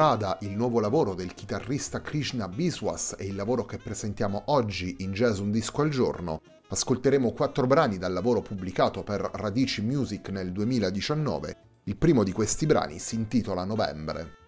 Rada, il nuovo lavoro del chitarrista Krishna Biswas e il lavoro che presentiamo oggi in Jazz Un Disco al Giorno. Ascolteremo quattro brani dal lavoro pubblicato per Radici Music nel 2019. Il primo di questi brani si intitola Novembre.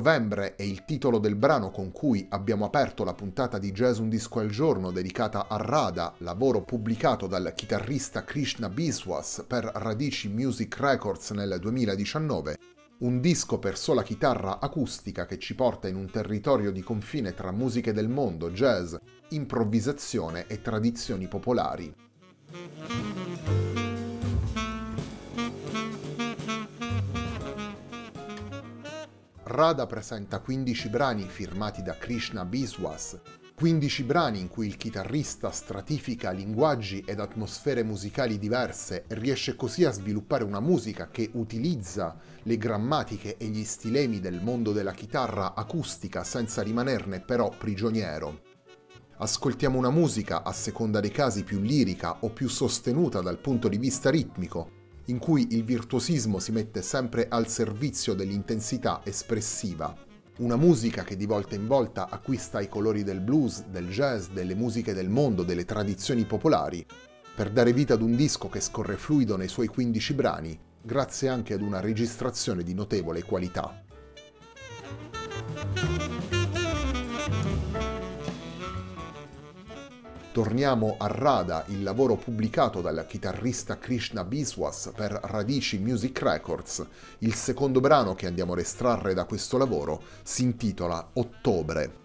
Novembre è il titolo del brano con cui abbiamo aperto la puntata di Jazz Un Disco al Giorno dedicata a Rada, lavoro pubblicato dal chitarrista Krishna Biswas per Radici Music Records nel 2019, un disco per sola chitarra acustica che ci porta in un territorio di confine tra musiche del mondo, jazz, improvvisazione e tradizioni popolari. Rada presenta 15 brani firmati da Krishna Biswas, 15 brani in cui il chitarrista stratifica linguaggi ed atmosfere musicali diverse e riesce così a sviluppare una musica che utilizza le grammatiche e gli stilemi del mondo della chitarra acustica senza rimanerne però prigioniero. Ascoltiamo una musica a seconda dei casi più lirica o più sostenuta dal punto di vista ritmico, in cui il virtuosismo si mette sempre al servizio dell'intensità espressiva. Una musica che di volta in volta acquista i colori del blues, del jazz, delle musiche del mondo, delle tradizioni popolari, per dare vita ad un disco che scorre fluido nei suoi 15 brani, grazie anche ad una registrazione di notevole qualità. Torniamo a Rada, il lavoro pubblicato dal chitarrista Krishna Biswas per Radici Music Records. Il secondo brano che andiamo ad estrarre da questo lavoro si intitola Ottobre.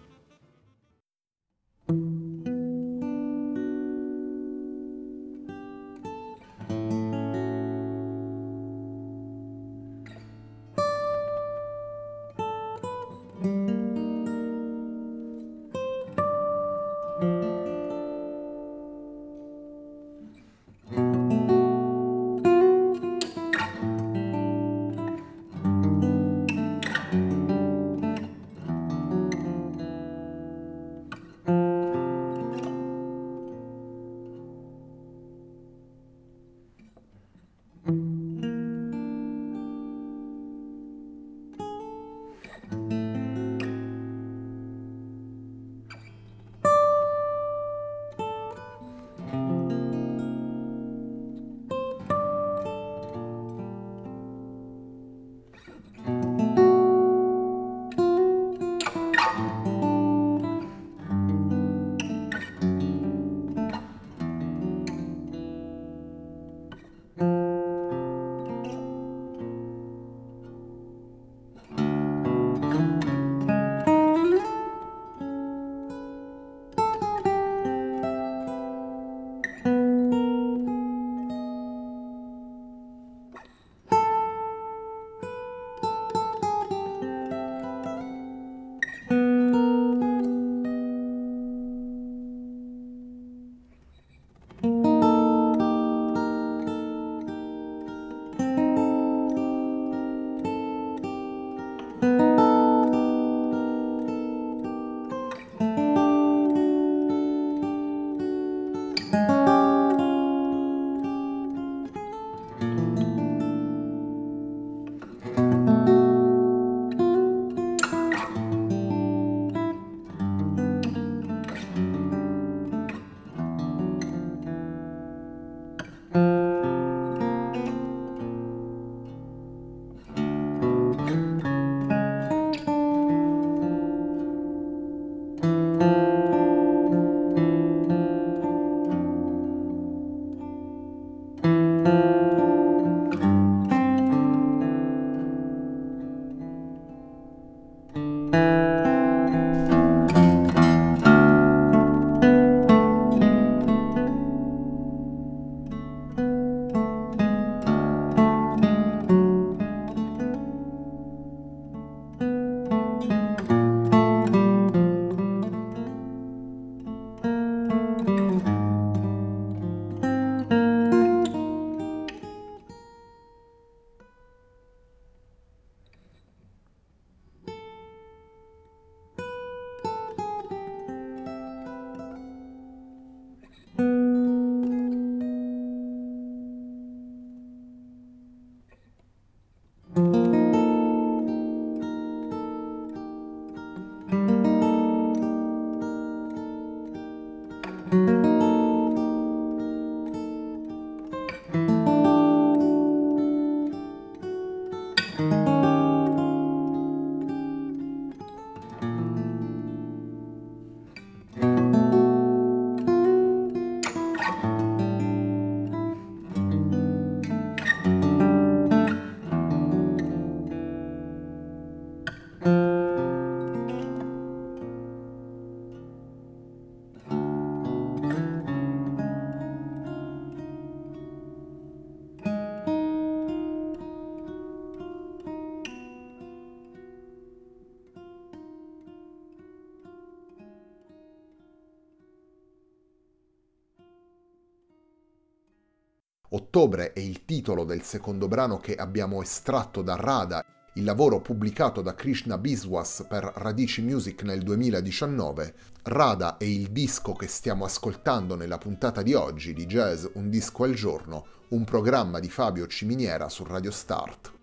Ottobre è il titolo del secondo brano che abbiamo estratto da Rada, il lavoro pubblicato da Krishna Biswas per Radici Music nel 2019. Rada è il disco che stiamo ascoltando nella puntata di oggi di Jazz Un disco al giorno, un programma di Fabio Ciminiera su Radio Start.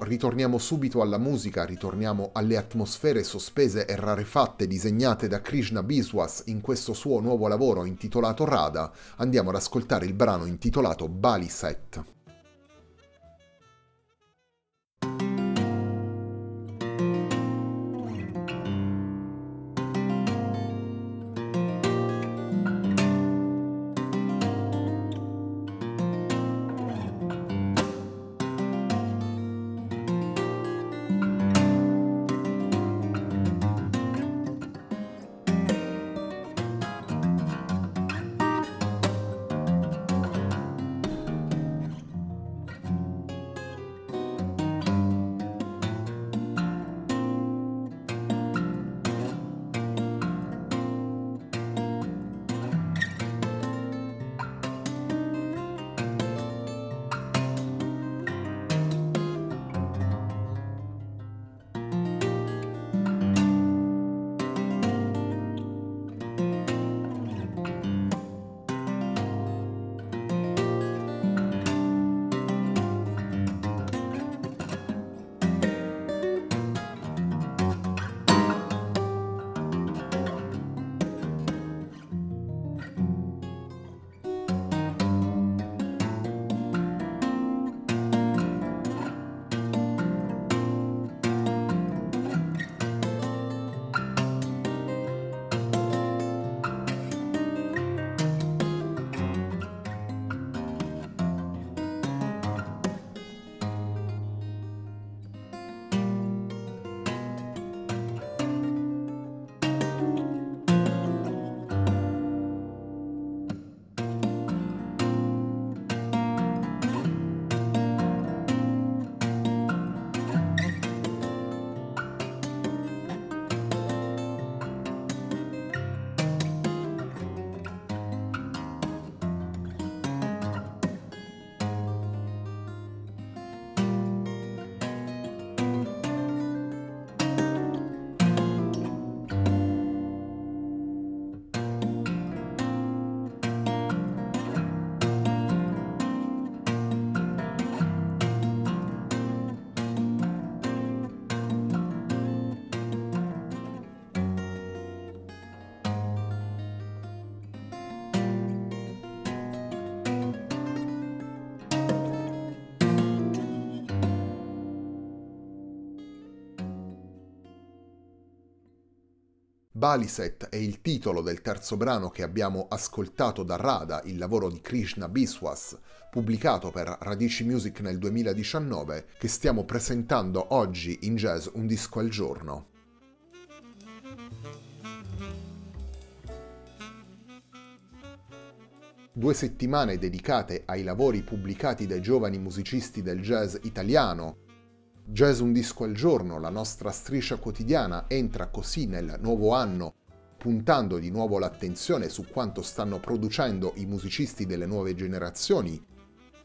Ritorniamo subito alla musica, ritorniamo alle atmosfere sospese e rarefatte disegnate da Krishna Biswas in questo suo nuovo lavoro intitolato Rada. Andiamo ad ascoltare il brano intitolato Bali Set. Baliset è il titolo del terzo brano che abbiamo ascoltato da Rada, il lavoro di Krishna Biswas, pubblicato per Radici Music nel 2019, che stiamo presentando oggi in jazz un disco al giorno. Due settimane dedicate ai lavori pubblicati dai giovani musicisti del jazz italiano, Jazz un disco al giorno, la nostra striscia quotidiana, entra così nel nuovo anno puntando di nuovo l'attenzione su quanto stanno producendo i musicisti delle nuove generazioni,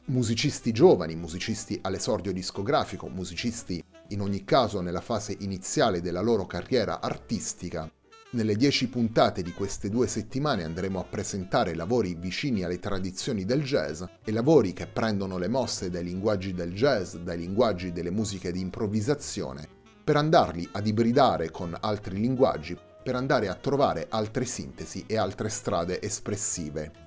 musicisti giovani, musicisti all'esordio discografico, musicisti in ogni caso nella fase iniziale della loro carriera artistica, nelle dieci puntate di queste due settimane andremo a presentare lavori vicini alle tradizioni del jazz e lavori che prendono le mosse dai linguaggi del jazz, dai linguaggi delle musiche di improvvisazione, per andarli ad ibridare con altri linguaggi, per andare a trovare altre sintesi e altre strade espressive.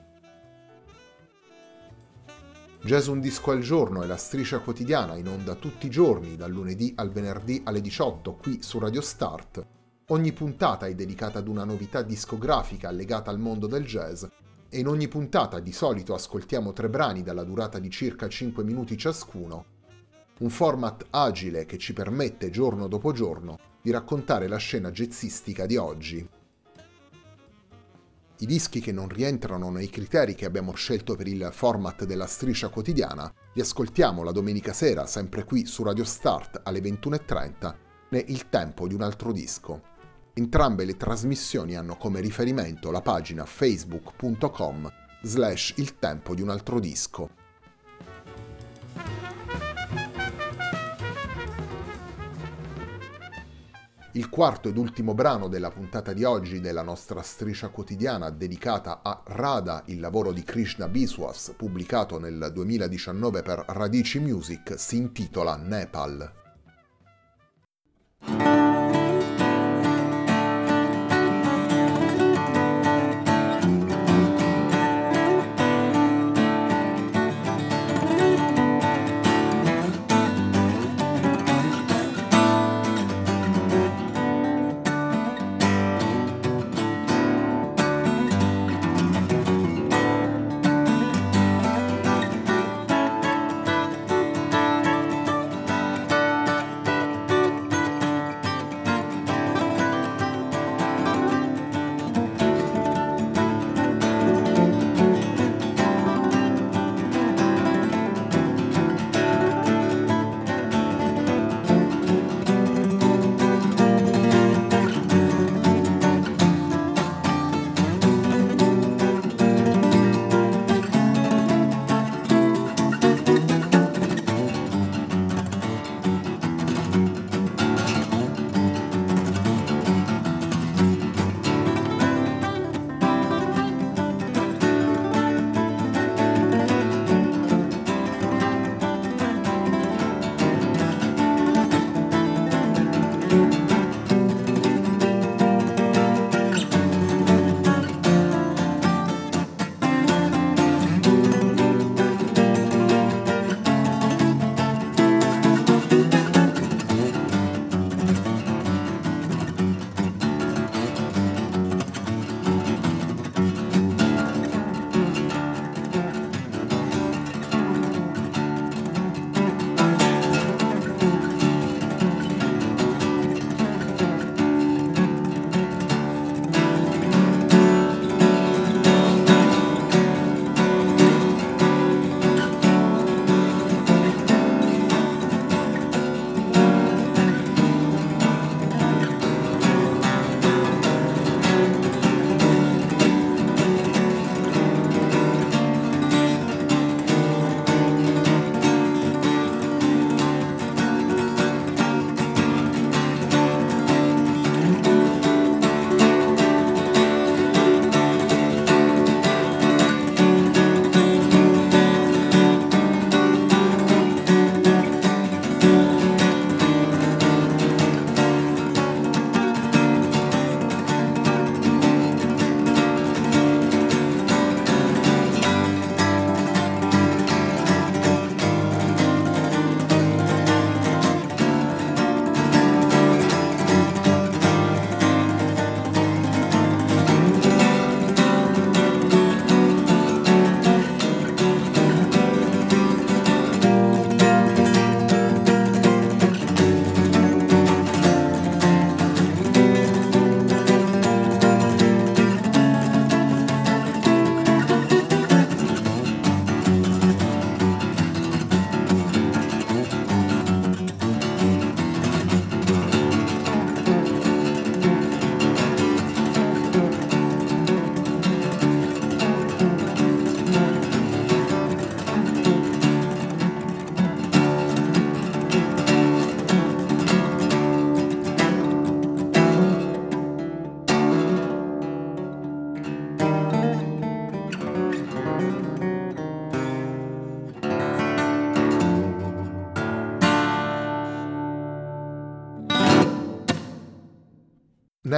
Jazz un disco al giorno è la striscia quotidiana in onda tutti i giorni, dal lunedì al venerdì alle 18 qui su Radio Start Ogni puntata è dedicata ad una novità discografica legata al mondo del jazz e in ogni puntata di solito ascoltiamo tre brani dalla durata di circa 5 minuti ciascuno. Un format agile che ci permette giorno dopo giorno di raccontare la scena jazzistica di oggi. I dischi che non rientrano nei criteri che abbiamo scelto per il format della striscia quotidiana li ascoltiamo la domenica sera sempre qui su Radio Start alle 21.30 né Il tempo di un altro disco. Entrambe le trasmissioni hanno come riferimento la pagina facebook.com slash il tempo di un altro disco. Il quarto ed ultimo brano della puntata di oggi della nostra striscia quotidiana dedicata a Radha, il lavoro di Krishna Biswas, pubblicato nel 2019 per Radici Music, si intitola Nepal.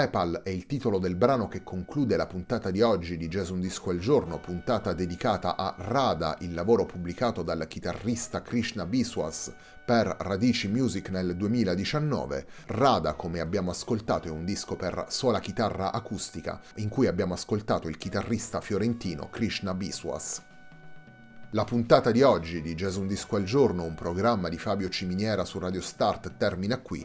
Nepal è il titolo del brano che conclude la puntata di oggi di Jazz Un Disco al Giorno, puntata dedicata a Radha, il lavoro pubblicato dal chitarrista Krishna Biswas per Radici Music nel 2019. Radha, come abbiamo ascoltato, è un disco per sola chitarra acustica in cui abbiamo ascoltato il chitarrista fiorentino Krishna Biswas. La puntata di oggi di Jazz Un Disco al Giorno, un programma di Fabio Ciminiera su Radio Start, termina qui.